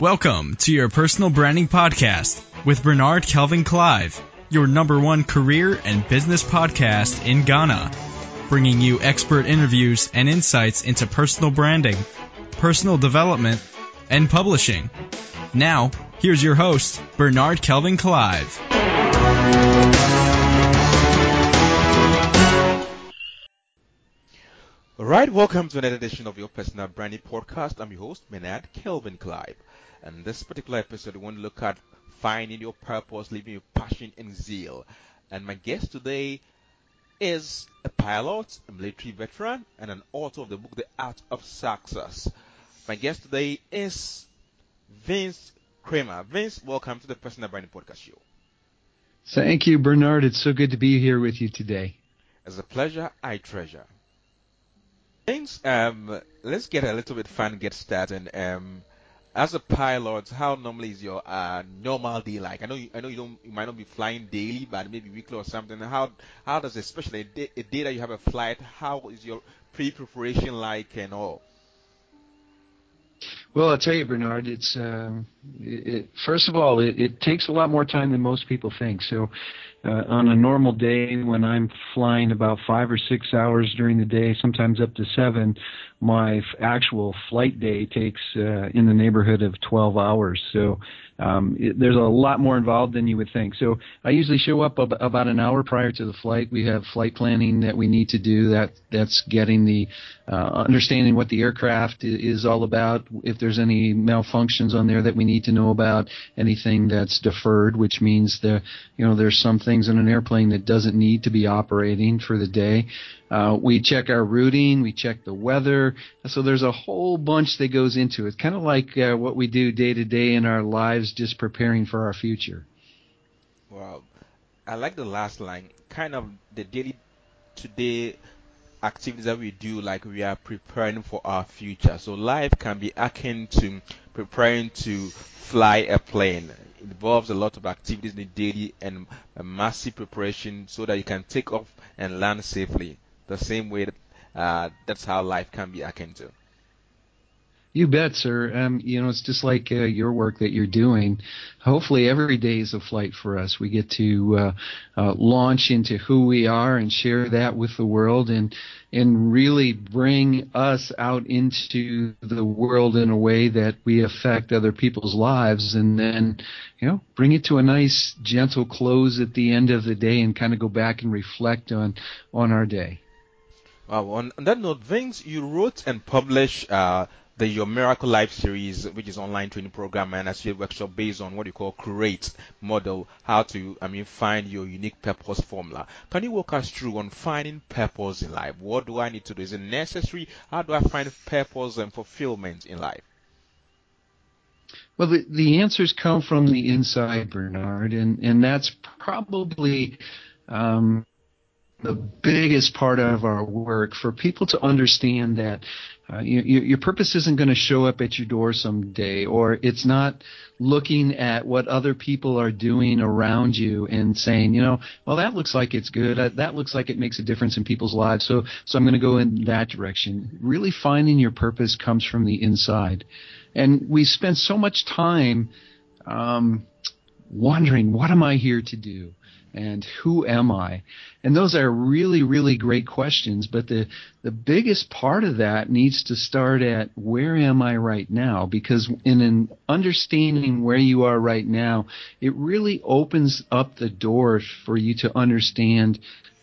Welcome to your personal branding podcast with Bernard Kelvin Clive, your number one career and business podcast in Ghana, bringing you expert interviews and insights into personal branding, personal development, and publishing. Now, here's your host, Bernard Kelvin Clive. All right, welcome to another edition of your personal branding podcast. I'm your host, Bernard Kelvin Clive. And this particular episode, we want to look at finding your purpose, living your passion and zeal. And my guest today is a pilot, a military veteran, and an author of the book The Art of Success. My guest today is Vince Kramer. Vince, welcome to the Personal Branding Podcast Show. Thank you, Bernard. It's so good to be here with you today. It's a pleasure I treasure. Vince, um, let's get a little bit fun, get started. Um, as a pilot, how normally is your uh, normal day like? I know you, I know you don't you might not be flying daily, but maybe weekly or something. How how does especially a day, a day that you have a flight, how is your pre-preparation like and all? Well, I'll tell you, Bernard. It's um, it, first of all, it, it takes a lot more time than most people think. So, uh, on a normal day, when I'm flying about five or six hours during the day, sometimes up to seven, my f- actual flight day takes uh, in the neighborhood of 12 hours. So um, it, there's a lot more involved than you would think. So I usually show up ab- about an hour prior to the flight. We have flight planning that we need to do. That that's getting the uh, understanding what the aircraft is all about. If there's any malfunctions on there that we need to know about, anything that's deferred, which means the you know there's some things in an airplane that doesn't need to be operating for the day. Uh, we check our routing, we check the weather. So there's a whole bunch that goes into it. Kind of like uh, what we do day to day in our lives, just preparing for our future. Wow, I like the last line. Kind of the daily today activities that we do, like we are preparing for our future. So life can be akin to preparing to fly a plane. It involves a lot of activities in the daily and massive preparation so that you can take off and land safely the same way that, uh, that's how life can be akin to. You bet, sir. Um, you know, it's just like uh, your work that you're doing. Hopefully, every day is a flight for us. We get to uh, uh, launch into who we are and share that with the world, and and really bring us out into the world in a way that we affect other people's lives, and then you know bring it to a nice, gentle close at the end of the day, and kind of go back and reflect on on our day. Wow. On, on that note, Vince, you wrote and published uh, the Your Miracle Life series, which is online training program and actually a workshop based on what you call create model, how to, I mean, find your unique purpose formula. Can you walk us through on finding purpose in life? What do I need to do? Is it necessary? How do I find purpose and fulfillment in life? Well, the, the answers come from the inside, Bernard, and, and that's probably um, the biggest part of our work for people to understand that uh, you, you, your purpose isn't going to show up at your door someday, or it's not looking at what other people are doing around you and saying, you know, well, that looks like it's good. Uh, that looks like it makes a difference in people's lives. So, so I'm going to go in that direction. Really finding your purpose comes from the inside. And we spend so much time um, wondering, what am I here to do? And who am I? And those are really, really great questions. But the, the biggest part of that needs to start at where am I right now? Because in an understanding where you are right now, it really opens up the door for you to understand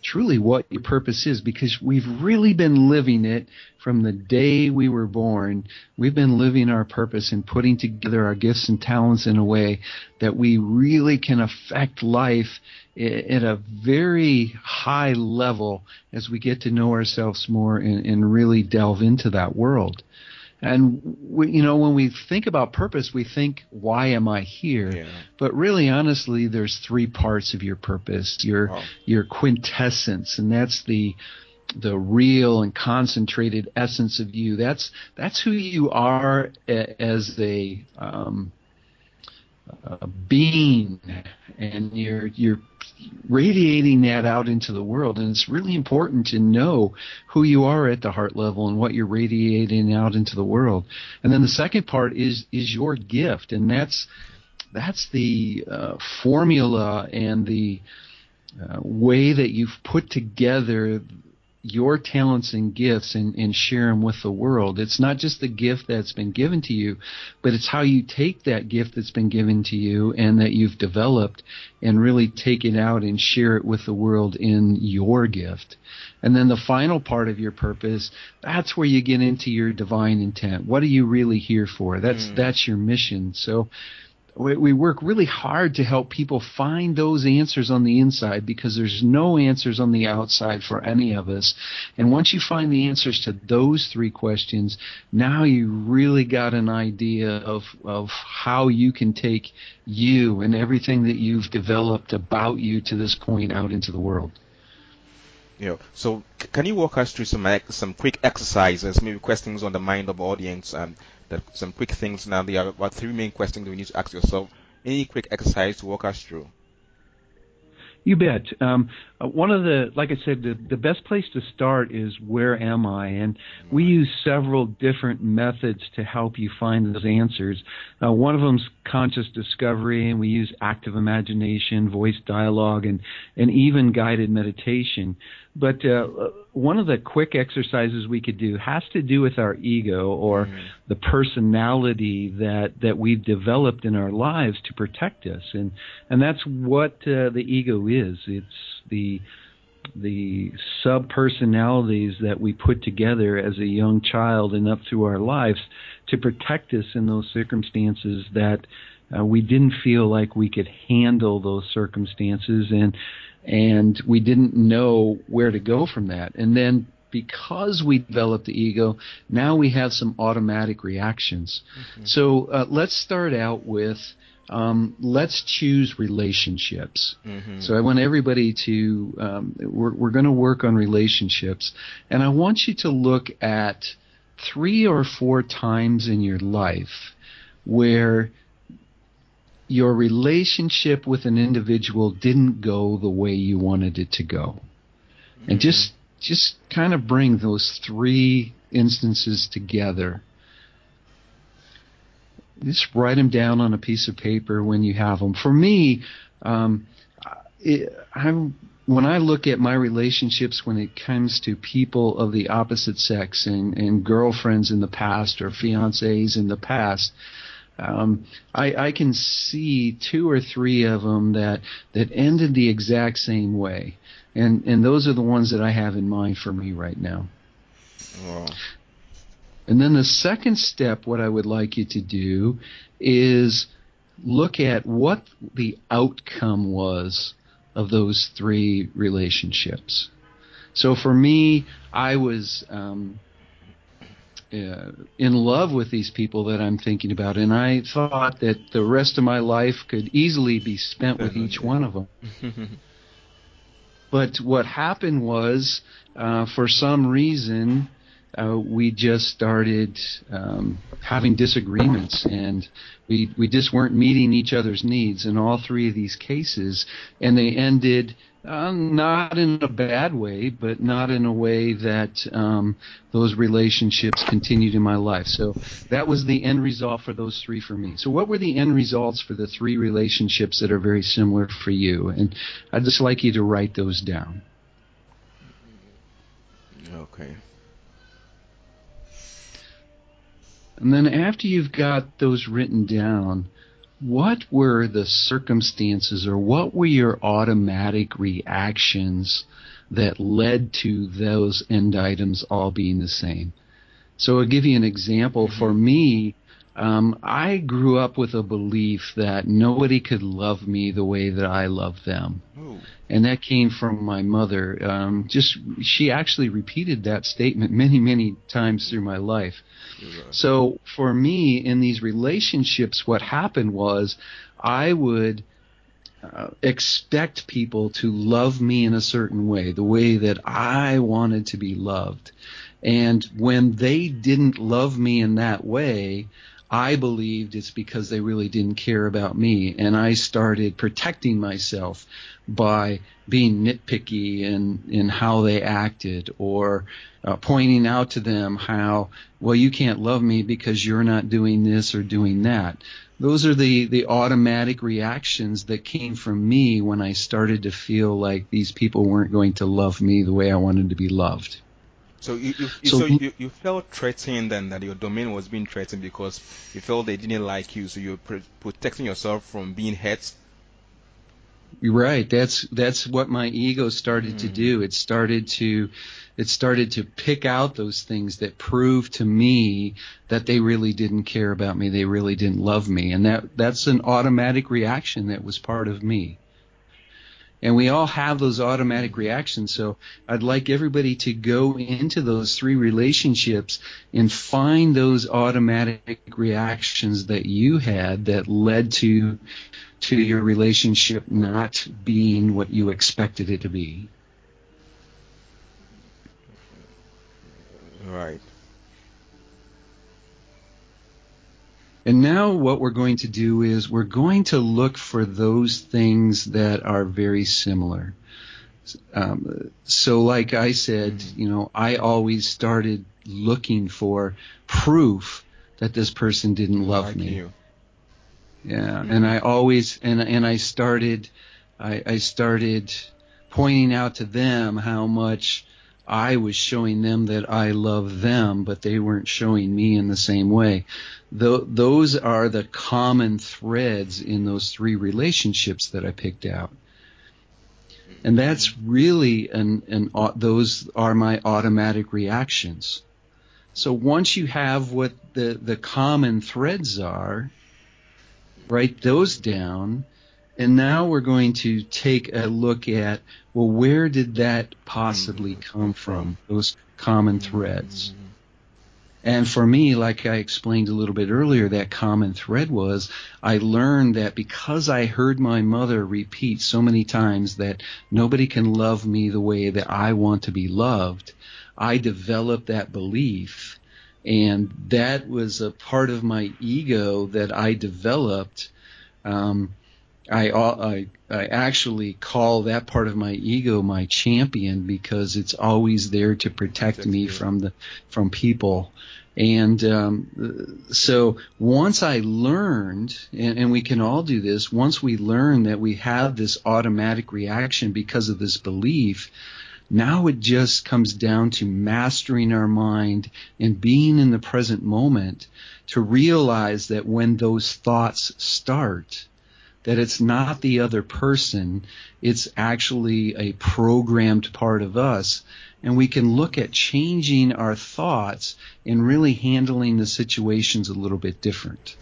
truly what your purpose is because we've really been living it from the day we were born. We've been living our purpose and putting together our gifts and talents in a way that we really can affect life at a very high level as we get to know ourselves more and, and really delve into that world. And we, you know, when we think about purpose, we think, "Why am I here?" Yeah. But really, honestly, there's three parts of your purpose: your Oh. your quintessence, and that's the the real and concentrated essence of you. That's that's who you are as a um, a being and you're you're radiating that out into the world. And it's really important to know who you are at the heart level and what you're radiating out into the world. And then the second part is is your gift. And that's that's the uh, formula and the uh, way that you've put together your talents and gifts and, and share them with the world. It's not just the gift that's been given to you, but it's how you take that gift that's been given to you and that you've developed and really take it out and share it with the world in your gift. And then the final part of your purpose, that's where you get into your divine intent. What are you really here for? That's, mm. that's your mission. So, we, we work really hard to help people find those answers on the inside because there's no answers on the outside for any of us. And once you find the answers to those three questions, now you really got an idea of, of how you can take you and everything that you've developed about you to this point out into the world. Yeah. So, can you walk us through some some quick exercises, maybe questions on the mind of the audience, that some quick things now. There are about three main questions that we need to ask yourself. Any quick exercise to walk us through? You bet. Um, uh, one of the, like I said, the, the best place to start is where am I? And we use several different methods to help you find those answers. Uh, one of them is conscious discovery, and we use active imagination, voice dialogue, and, and even guided meditation. But uh, one of the quick exercises we could do has to do with our ego or mm. the personality that that we've developed in our lives to protect us, and and that's what uh, the ego is. It's the the sub personalities that we put together as a young child and up through our lives to protect us in those circumstances that uh, we didn't feel like we could handle those circumstances and and we didn't know where to go from that. And then because we developed the ego, now we have some automatic reactions. Mm-hmm. So uh, let's start out with um, let's choose relationships. Mm-hmm. So I want everybody to um, we're, we're going to work on relationships, and I want you to look at three or four times in your life where your relationship with an individual didn't go the way you wanted it to go. Mm-hmm. And just just kind of bring those three instances together. Just write them down on a piece of paper when you have them. For me, um, it, I'm when I look at my relationships when it comes to people of the opposite sex and, and girlfriends in the past or fiancés in the past, um, I, I can see two or three of them that that ended the exact same way, and and those are the ones that I have in mind for me right now. And then the second step, what I would like you to do is look at what the outcome was of those three relationships. So for me, I was um, uh, in love with these people that I'm thinking about, and I thought that the rest of my life could easily be spent with each one of them. but what happened was, uh, for some reason, uh, we just started um, having disagreements, and we we just weren't meeting each other's needs in all three of these cases, and they ended uh, not in a bad way, but not in a way that um, those relationships continued in my life. So that was the end result for those three for me. So what were the end results for the three relationships that are very similar for you? And I'd just like you to write those down. Okay. And then after you've got those written down, what were the circumstances or what were your automatic reactions that led to those end items all being the same? So I'll give you an example. For me, um, I grew up with a belief that nobody could love me the way that I love them, Ooh. and that came from my mother. Um, just she actually repeated that statement many, many times through my life. So for me, in these relationships, what happened was I would. Uh, expect people to love me in a certain way, the way that I wanted to be loved. And when they didn't love me in that way, I believed it's because they really didn't care about me. And I started protecting myself by being nitpicky in, in how they acted or uh, pointing out to them how, well, you can't love me because you're not doing this or doing that. Those are the, the automatic reactions that came from me when I started to feel like these people weren't going to love me the way I wanted to be loved. So you you, so, so you, you felt threatened and that your domain was being threatened because you felt they didn't like you, so you're protecting yourself from being hurt. Right. That's that's what my ego started mm. to do. It started to it started to pick out those things that proved to me that they really didn't care about me. They really didn't love me, and that that's an automatic reaction that was part of me. And we all have those automatic reactions. So I'd like everybody to go into those three relationships and find those automatic reactions that you had that led to to your relationship not being what you expected it to be. Right. And now what we're going to do is we're going to look for those things that are very similar. Um, so like I said, you know, I always started looking for proof that this person didn't love like me. You. Yeah, mm-hmm. and I always and and I started I, I started pointing out to them how much I was showing them that I love them, but they weren't showing me in the same way. Th- those are the common threads in those three relationships that I picked out. And that's really an, an uh, those are my automatic reactions. So once you have what the, the common threads are, write those down, and now we're going to take a look at well, where did that possibly come from? Those common threads. And for me, like I explained a little bit earlier, that common thread was I learned that because I heard my mother repeat so many times that nobody can love me the way that I want to be loved, I developed that belief. And that was a part of my ego that I developed. Um, I, I, I actually call that part of my ego my champion because it's always there to protect me from the from people. And um, so once I learned, and, and we can all do this, once we learn that we have this automatic reaction because of this belief, now it just comes down to mastering our mind and being in the present moment to realize that when those thoughts start, that it's not the other person, it's actually a programmed part of us. And we can look at changing our thoughts and really handling the situations a little bit different.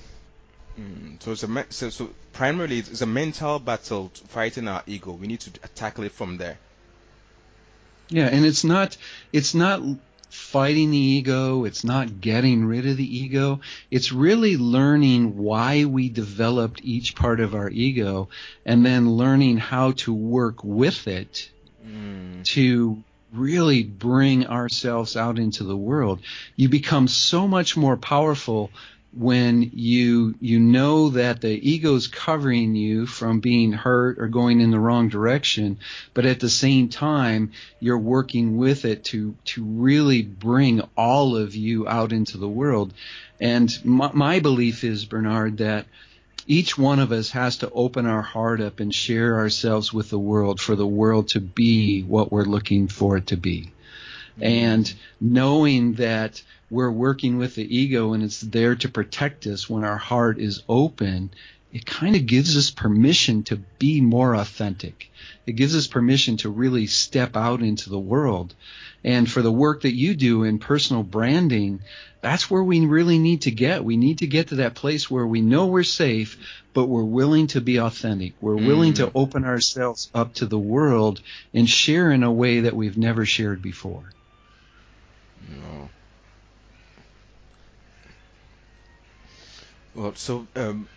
Mm, so, it's a, so, so primarily it's a mental battle fighting our ego. We need to tackle it from there. Yeah, and it's not it's not fighting the ego. It's not getting rid of the ego. It's really learning why we developed each part of our ego and then learning how to work with it mm. to really bring ourselves out into the world. You become so much more powerful when you you know that the ego's covering you from being hurt or going in the wrong direction, but at the same time you're working with it to to really bring all of you out into the world. And my, my belief is, Bernard, that each one of us has to open our heart up and share ourselves with the world for the world to be what we're looking for it to be. And knowing that we're working with the ego and it's there to protect us when our heart is open, it kind of gives us permission to be more authentic. It gives us permission to really step out into the world. And for the work that you do in personal branding, that's where we really need to get. We need to get to that place where we know we're safe, but we're willing to be authentic. We're willing mm. to open ourselves up to the world and share in a way that we've never shared before. No. Well, so um,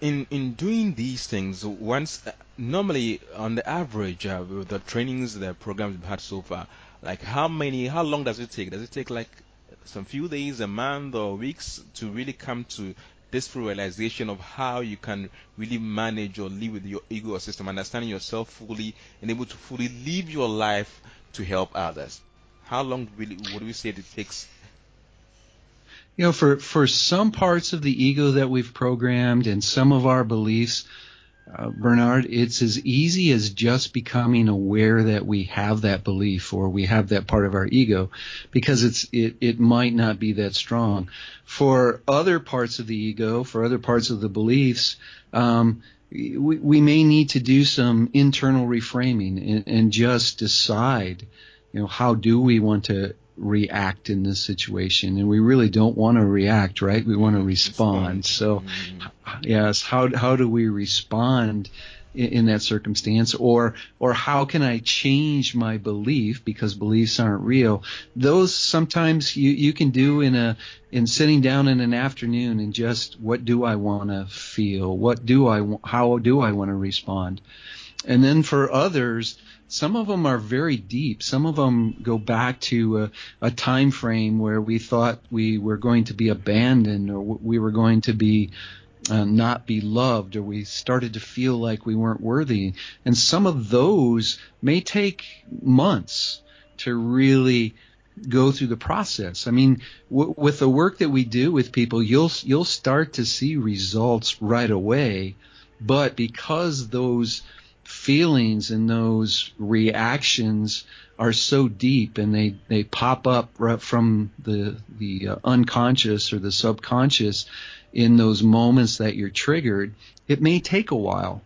in in doing these things, once uh, normally on the average uh, with the trainings, the programs we've had so far, like how many, how long does it take? Does it take like some few days, a month, or weeks to really come to this full realization of how you can really manage or live with your ego system, understanding yourself fully and able to fully live your life to help others. How long really would we say it takes? You know, for, for some parts of the ego that we've programmed and some of our beliefs, uh, Bernard, it's as easy as just becoming aware that we have that belief or we have that part of our ego because it's it, it might not be that strong. For other parts of the ego, for other parts of the beliefs, um, we, we may need to do some internal reframing and, and just decide, you know, how do we want to react in this situation. And we really don't want to react right? We want to respond. So mm-hmm. yes how how do we respond in, in, that circumstance? Or or how can I change my belief because beliefs aren't real? Those sometimes you you can do in a in sitting down in an afternoon and just what do I want to feel? What do I how do I want to respond? And then for others some of them are very deep. Some of them go back to a, a, time frame where we thought we were going to be abandoned or we were going to be uh, not be loved or we started to feel like we weren't worthy. And some of those may take months to really go through the process. I mean, w- with the work that we do with people, you'll you'll start to see results right away. But because those feelings and those reactions are so deep and they, they pop up right from the the uh, unconscious or the subconscious in those moments that you're triggered, it may take a while.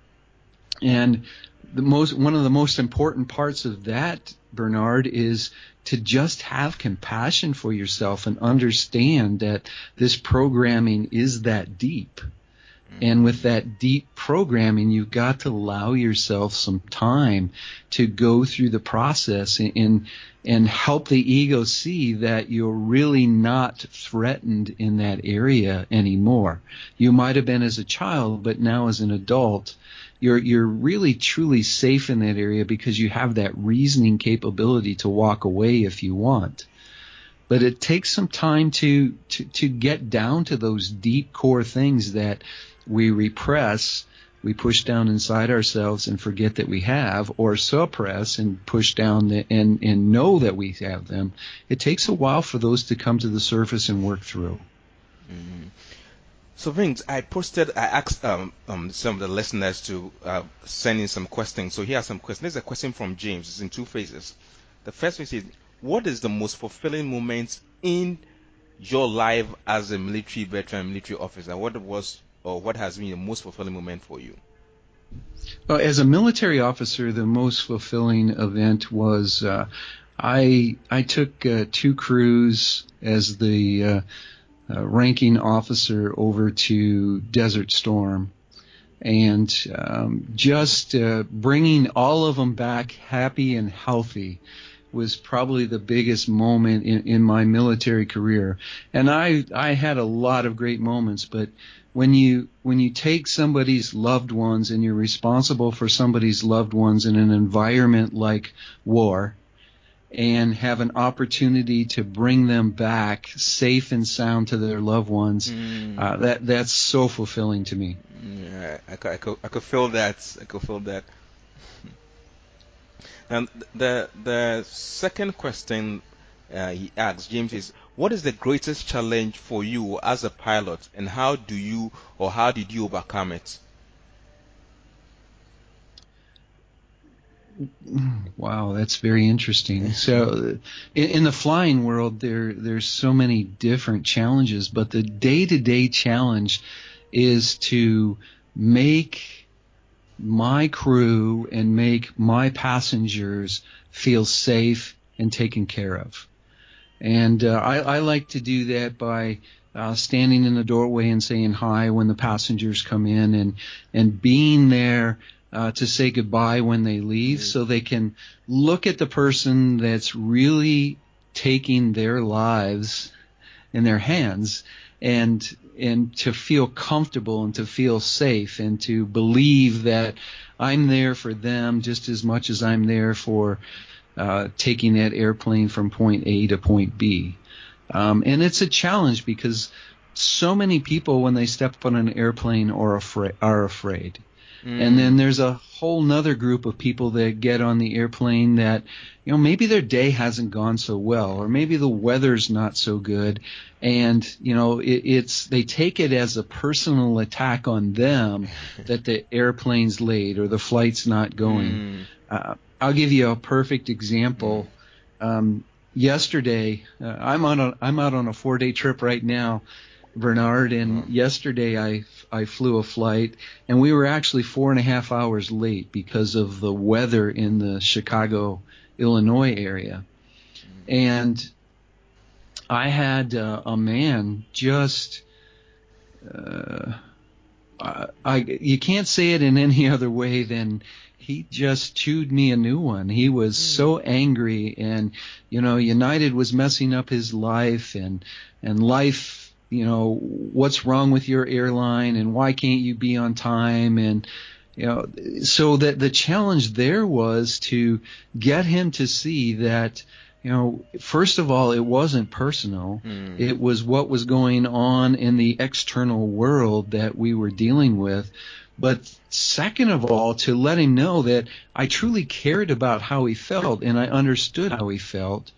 And the most one of the most important parts of that, Bernard, is to just have compassion for yourself and understand that this programming is that deep Mm-hmm. and with that deep programming, you've got to allow yourself some time to go through the process and, and help the ego see that you're really not threatened in that area anymore. You might have been as a child, but now as an adult, you're you're really truly safe in that area because you have that reasoning capability to walk away if you want. But it takes some time to to, to get down to those deep core things that we repress, we push down inside ourselves and forget that we have, or suppress and push down the, and, and know that we have them, it takes a while for those to come to the surface and work through. Mm-hmm. So, Vince, I posted, I asked um, um, some of the listeners to uh, send in some questions. So here are some questions. There's a question from James. It's in two phases. The first phase is, what is the most fulfilling moment in your life as a military veteran, military officer? What was or what has been the most fulfilling moment for you? Well, as a military officer, the most fulfilling event was uh, I I took uh, two crews as the uh, uh ranking officer over to Desert Storm, and um, just uh, bringing all of them back happy and healthy was probably the biggest moment in, in my military career. And I I had a lot of great moments, but when you when you take somebody's loved ones and you're responsible for somebody's loved ones in an environment like war and have an opportunity to bring them back safe and sound to their loved ones mm. uh, that that's so fulfilling to me. Yeah I, I, could, I could feel that. I could feel that. And the the second question uh, he asks James is what is the greatest challenge for you as a pilot and how do you or how did you overcome it? Wow, that's very interesting. So, in, in, the flying world, there there's so many different challenges, but the day-to-day challenge is to make my crew and make my passengers feel safe and taken care of. And uh, I, I, like to do that by uh, standing in the doorway and saying hi when the passengers come in, and and being there uh, to say goodbye when they leave, mm-hmm. so they can look at the person that's really taking their lives in their hands, and and to feel comfortable and to feel safe and to believe that I'm there for them just as much as I'm there for uh, taking that airplane from point A to point B. Um, and it's a challenge because so many people when they step on an airplane are afraid. Are afraid. Mm. And then there's a whole nother group of people that get on the airplane that, you know, maybe their day hasn't gone so well, or maybe the weather's not so good, and you know, it, it's they take it as a personal attack on them that the airplane's late or the flight's not going. Mm. Uh, I'll give you a perfect example. Um, yesterday, uh, I'm on a I'm out on a four day trip right now, Bernard, and yesterday I I flew a flight and we were actually four and a half hours late because of the weather in the Chicago, Illinois area, and I had uh, a man just. Uh, I, I you can't say it in any other way than he just chewed me a new one. He was so angry and you know United was messing up his life and and life you know what's wrong with your airline and why can't you be on time and you know so that the challenge there was to get him to see that you know first of all it wasn't personal Mm. it was what was going on in the external world that we were dealing with but second of all to let him know that I truly cared about how he felt and I understood how he felt.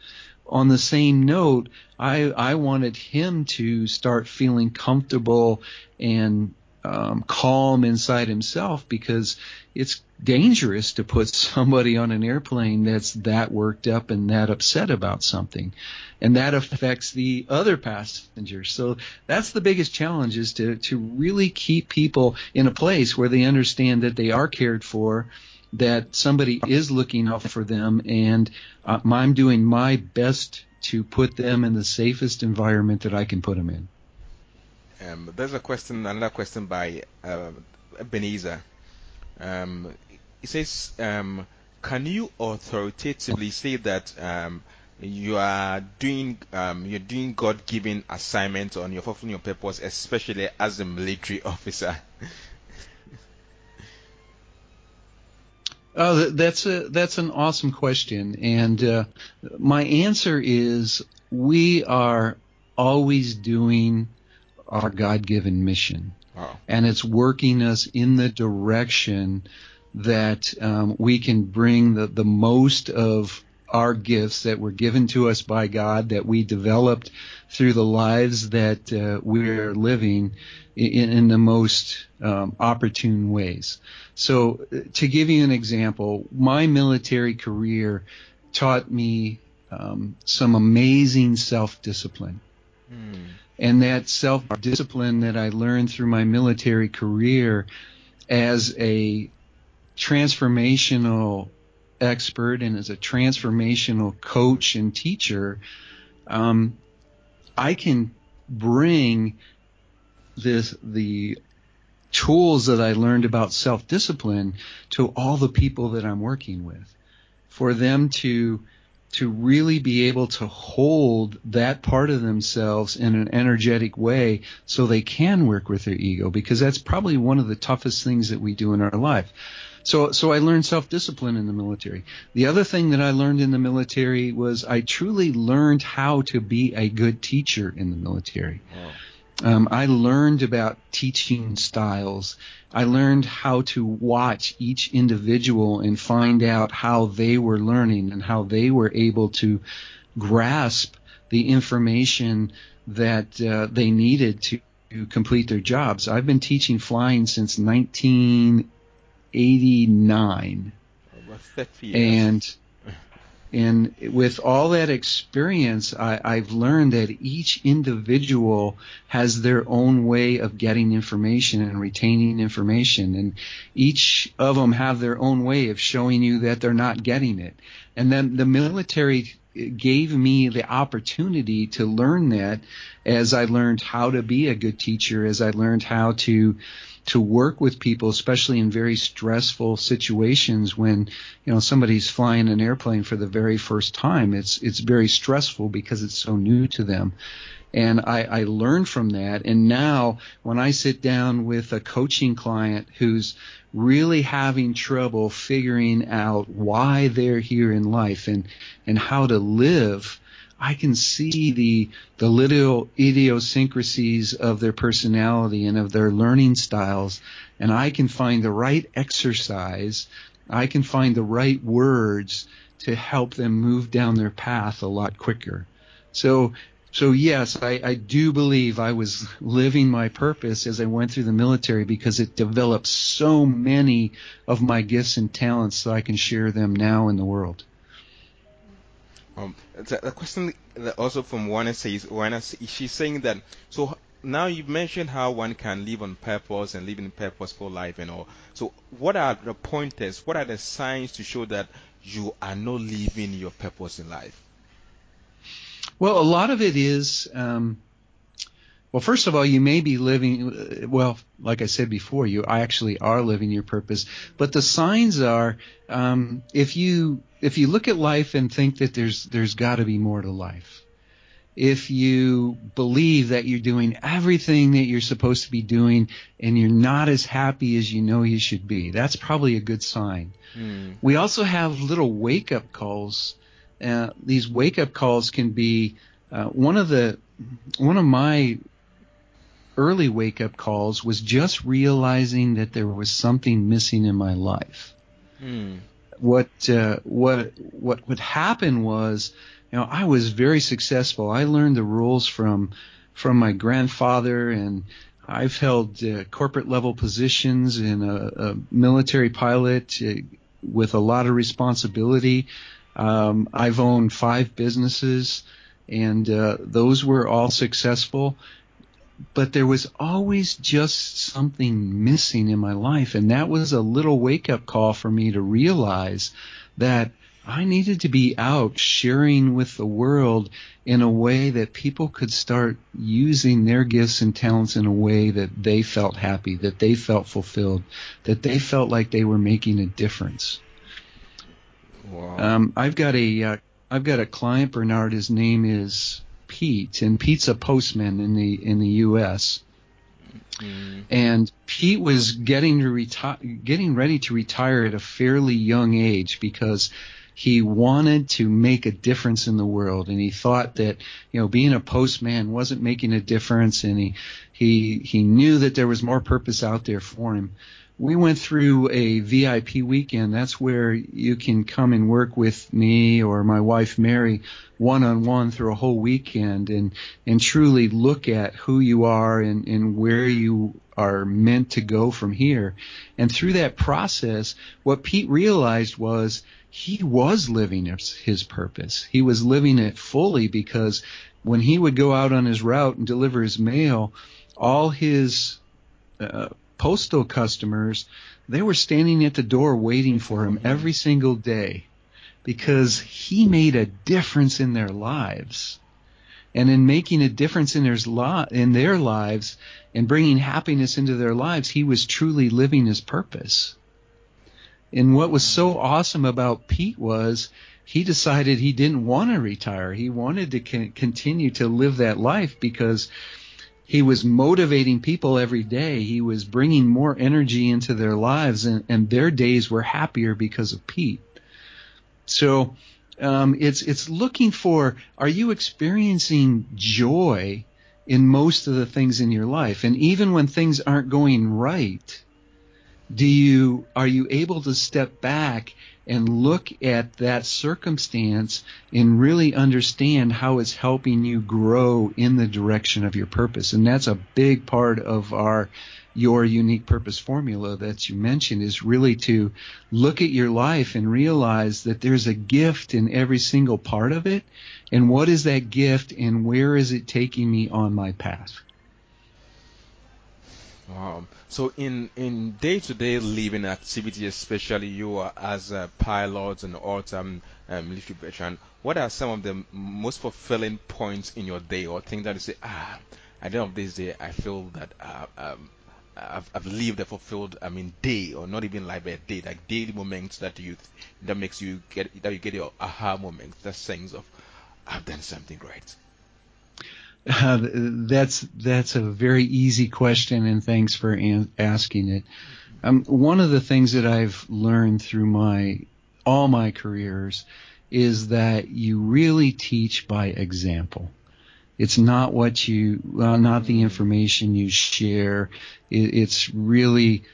On the same note I I wanted him to start feeling comfortable and um, calm inside himself because it's dangerous to put somebody on an airplane that's that worked up and that upset about something. And that affects the other passengers. So that's the biggest challenge is to to really keep people in a place where they understand that they are cared for that somebody is looking out for them and uh, I'm doing my best to put them in the safest environment that I can put them in. Um, there's a question, another question by uh, Ebenezer. Um, it says, um, can you authoritatively say that um, you are doing um, you're doing God-given assignment on your fulfilling your purpose, especially as a military officer? Oh, that's a that's an awesome question, and uh, my answer is we are always doing our God-given mission, Wow. and it's working us in the direction that um, we can bring the the most of our gifts that were given to us by God that we developed through the lives that uh, we're living in, in the most um, opportune ways. So, uh, to give you an example, my military career taught me um, some amazing self-discipline. Hmm. And that self-discipline that I learned through my military career as a transformational expert and as a transformational coach and teacher, um, I can bring this the tools that I learned about self discipline to all the people that I'm working with, for them to to really be able to hold that part of themselves in an energetic way so they can work with their ego because that's probably one of the toughest things that we do in our life. So so I learned self discipline in the military. The other thing that I learned in the military was I truly learned how to be a good teacher in the military. Wow. Um, I learned about teaching styles. I learned how to watch each individual and find out how they were learning and how they were able to grasp the information that uh, they needed to, to complete their jobs. I've been teaching flying since 19 89. And and with all that experience, I, have learned that each individual has their own way of getting information and retaining information. And each of them have their own way of showing you that they're not getting it. And then the military gave me the opportunity to learn that as I learned how to be a good teacher, as I learned how to to work with people, especially in very stressful situations when you know somebody's flying an airplane for the very first time. It's it's very stressful because it's so new to them. And I, I learned from that. And now when I sit down with a coaching client who's really having trouble figuring out why they're here in life and, and how to live, I can see the the little idiosyncrasies of their personality and of their learning styles, and I can find the right exercise, I can find the right words to help them move down their path a lot quicker. So so yes, I, I do believe I was living my purpose as I went through the military because it developed so many of my gifts and talents that I can share them now in the world. Um, the question also from Juana says, Juana, she's saying that, so now you've mentioned how one can live on purpose and live in purposeful life and all. So what are the pointers, what are the signs to show that you are not living your purpose in life? Well, a lot of it is. Um, well, first of all, you may be living. Well, like I said before, you actually are living your purpose. But the signs are, um, if you if you look at life and think that there's there's got to be more to life, if you believe that you're doing everything that you're supposed to be doing and you're not as happy as you know you should be, that's probably a good sign. Mm. We also have little wake up calls uh, these wake up calls can be uh, one of the one of my early wake up calls was just realizing that there was something missing in my life. Hmm. What uh, what what would happen was, you know, I was very successful. I learned the rules from from my grandfather, and I've held uh, corporate level positions in a, a military pilot uh, with a lot of responsibility. Um, I've owned five businesses, and uh, those were all successful. But there was always just something missing in my life, and that was a little wake up call for me to realize that I needed to be out sharing with the world in a way that people could start using their gifts and talents in a way that they felt happy, that they felt fulfilled, that they felt like they were making a difference. Wow. Um, I've got a have uh, got a client, Bernard. His name is Pete, and Pete's a postman in the in the U.S. Mm. And Pete was getting to retire, getting ready to retire at a fairly young age because he wanted to make a difference in the world, and he thought that you know being a postman wasn't making a difference, and he he he knew that there was more purpose out there for him we went through a VIP weekend. That's where you can come and work with me or my wife Mary one on one through a whole weekend and, and truly look at who you are and, and where you are meant to go from here. And through that process, what Pete realized was he was living his purpose. He was living it fully because when he would go out on his route and deliver his mail, all his uh, postal customers, they were standing at the door waiting for him every single day because he made a difference in their lives. And in making a difference in their, in their lives and bringing happiness into their lives, he was truly living his purpose. And what was so awesome about Pete was he decided he didn't want to retire. He wanted to continue to live that life because he was motivating people every day. He was bringing more energy into their lives, and, and their days were happier because of Pete. So um, it's it's looking for are you experiencing joy in most of the things in your life, and even when things aren't going right, do you are you able to step back and look at that circumstance and really understand how it's helping you grow in the direction of your purpose. And that's a big part of our your unique purpose formula that you mentioned is really to look at your life and realize that there's a gift in every single part of it. And what is that gift and where is it taking me on my path? Wow. So in in day to day living activity, especially you as a pilot and autumn um, military veteran, what are some of the most fulfilling points in your day, or things that you say, ah, at the end of this day, I feel that uh, um, I've, I've lived a fulfilled, I mean, day, or not even like a day, like daily moments that you that makes you get that you get your aha moments, that sense of I've done something great. Uh, that's that's a very easy question, and thanks for an- asking it. Um, one of the things that I've learned through my all my careers is that you really teach by example. It's not what you, well, not the information you share. It, it's really,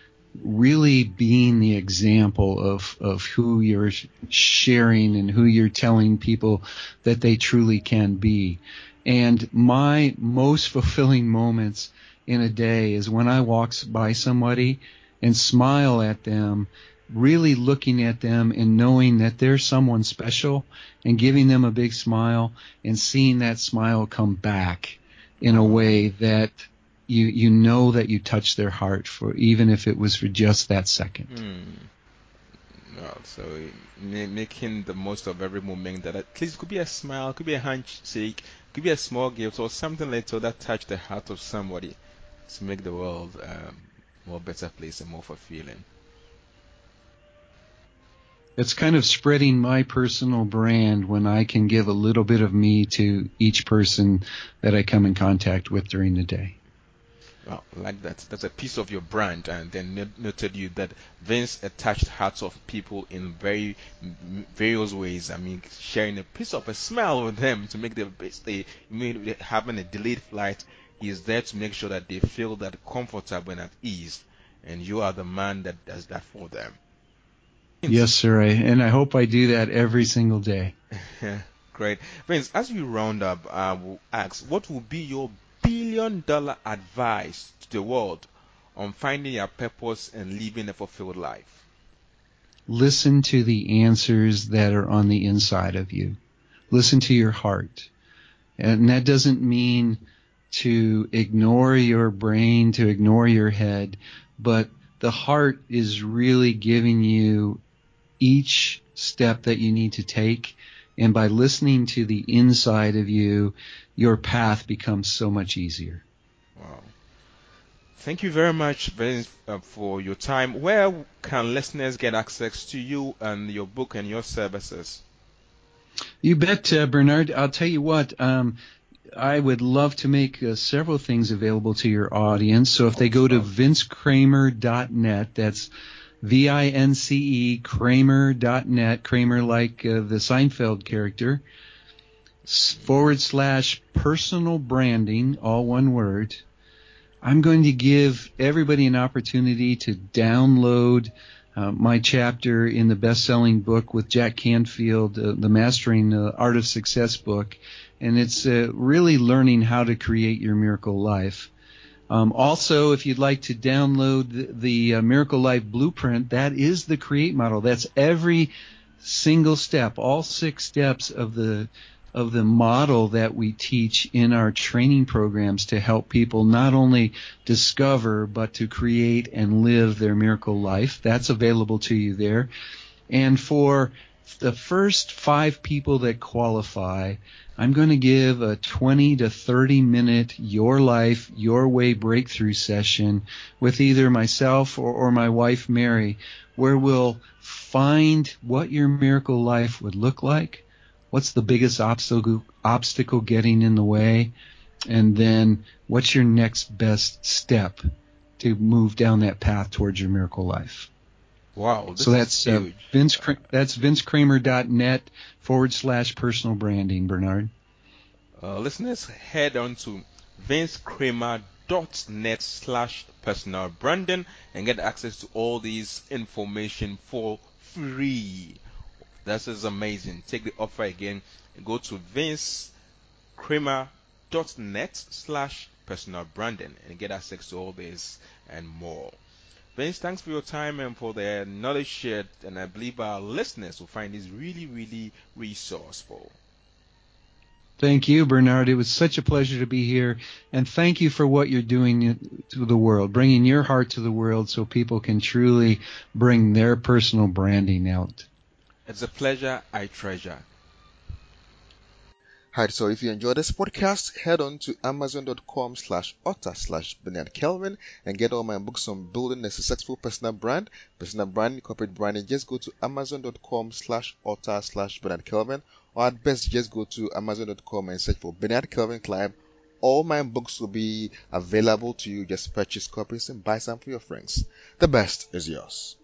really being the example of, of who you're sharing and who you're telling people that they truly can be. And my most fulfilling moments in a day is when I walk by somebody and smile at them really looking at them and knowing that they're someone special and giving them a big smile and seeing that smile come back in a way that you you know that you touched their heart for even if it was for just that second. Hmm. Well, so making the most of every moment that at least could be a smile, could be a handshake, be a small gift or something little that touch the heart of somebody to make the world um, more better place and more fulfilling it's kind of spreading my personal brand when I can give a little bit of me to each person that I come in contact with during the day. Well, like that. That's a piece of your brand, and then noted you that Vince attached hearts of people in very various ways. I mean, sharing a piece of a smile with them to make them stay, having a delayed flight. He is there to make sure that they feel that comfortable and at ease, and you are the man that does that for them. Yes, sir. I, and I hope I do that every single day. Great. Vince, as we round up, I will ask, what will be your billion dollar advice to the world on finding your purpose and living a fulfilled life? Listen to the answers that are on the inside of you. Listen to your heart. And that doesn't mean to ignore your brain, to ignore your head, but the heart is really giving you each step that you need to take. And by listening to the inside of you, your path becomes so much easier. Wow. Thank you very much, Vince, uh, for your time. Where can listeners get access to you and your book and your services? You bet, uh, Bernard. I'll tell you what. Um, I would love to make uh, several things available to your audience. So if they go to vincekramer.net, that's V-I-N-C-E, Kramer.net, Kramer like uh, the Seinfeld character, forward slash personal branding, all one word. I'm going to give everybody an opportunity to download uh, my chapter in the best-selling book with Jack Canfield, uh, the Mastering uh, Art of Success book, and it's uh, really learning how to create your miracle life. Um, also, if you'd like to download the, the uh, Miracle Life Blueprint, that is the Create model. That's every single step, all six steps of the of the model that we teach in our training programs to help people not only discover but to create and live their miracle life. That's available to you there. And for the first five people that qualify, I'm going to give a 20 to 30 minute Your Life, Your Way breakthrough session with either myself or, or my wife Mary, where we'll find what your miracle life would look like, what's the biggest obstacle, obstacle getting in the way, and then what's your next best step to move down that path towards your miracle life. Wow. So that's uh, Vince. That's VinceKramer.net forward slash personal branding. Bernard. Uh, listeners, head on to VinceKramer.net slash personal branding and get access to all these information for free. This is amazing. Take the offer again. Go to VinceKramer.net slash personal branding and get access to all this and more. Vince, thanks for your time and for the knowledge shared, and I believe our listeners will find this really, really resourceful. Thank you, Bernard. It was such a pleasure to be here, and thank you for what you're doing to the world, bringing your heart to the world so people can truly bring their personal branding out. It's a pleasure I treasure. Hi, so if you enjoyed this podcast, head on to amazon.com slash author slash Bernard Kelvin and get all my books on building a successful personal brand, personal branding, corporate branding. Just go to amazon.com slash author slash Bernard Kelvin or at best just go to amazon.com and search for Bernard Kelvin Clive. All my books will be available to you. Just purchase copies and buy some for your friends. The best is yours.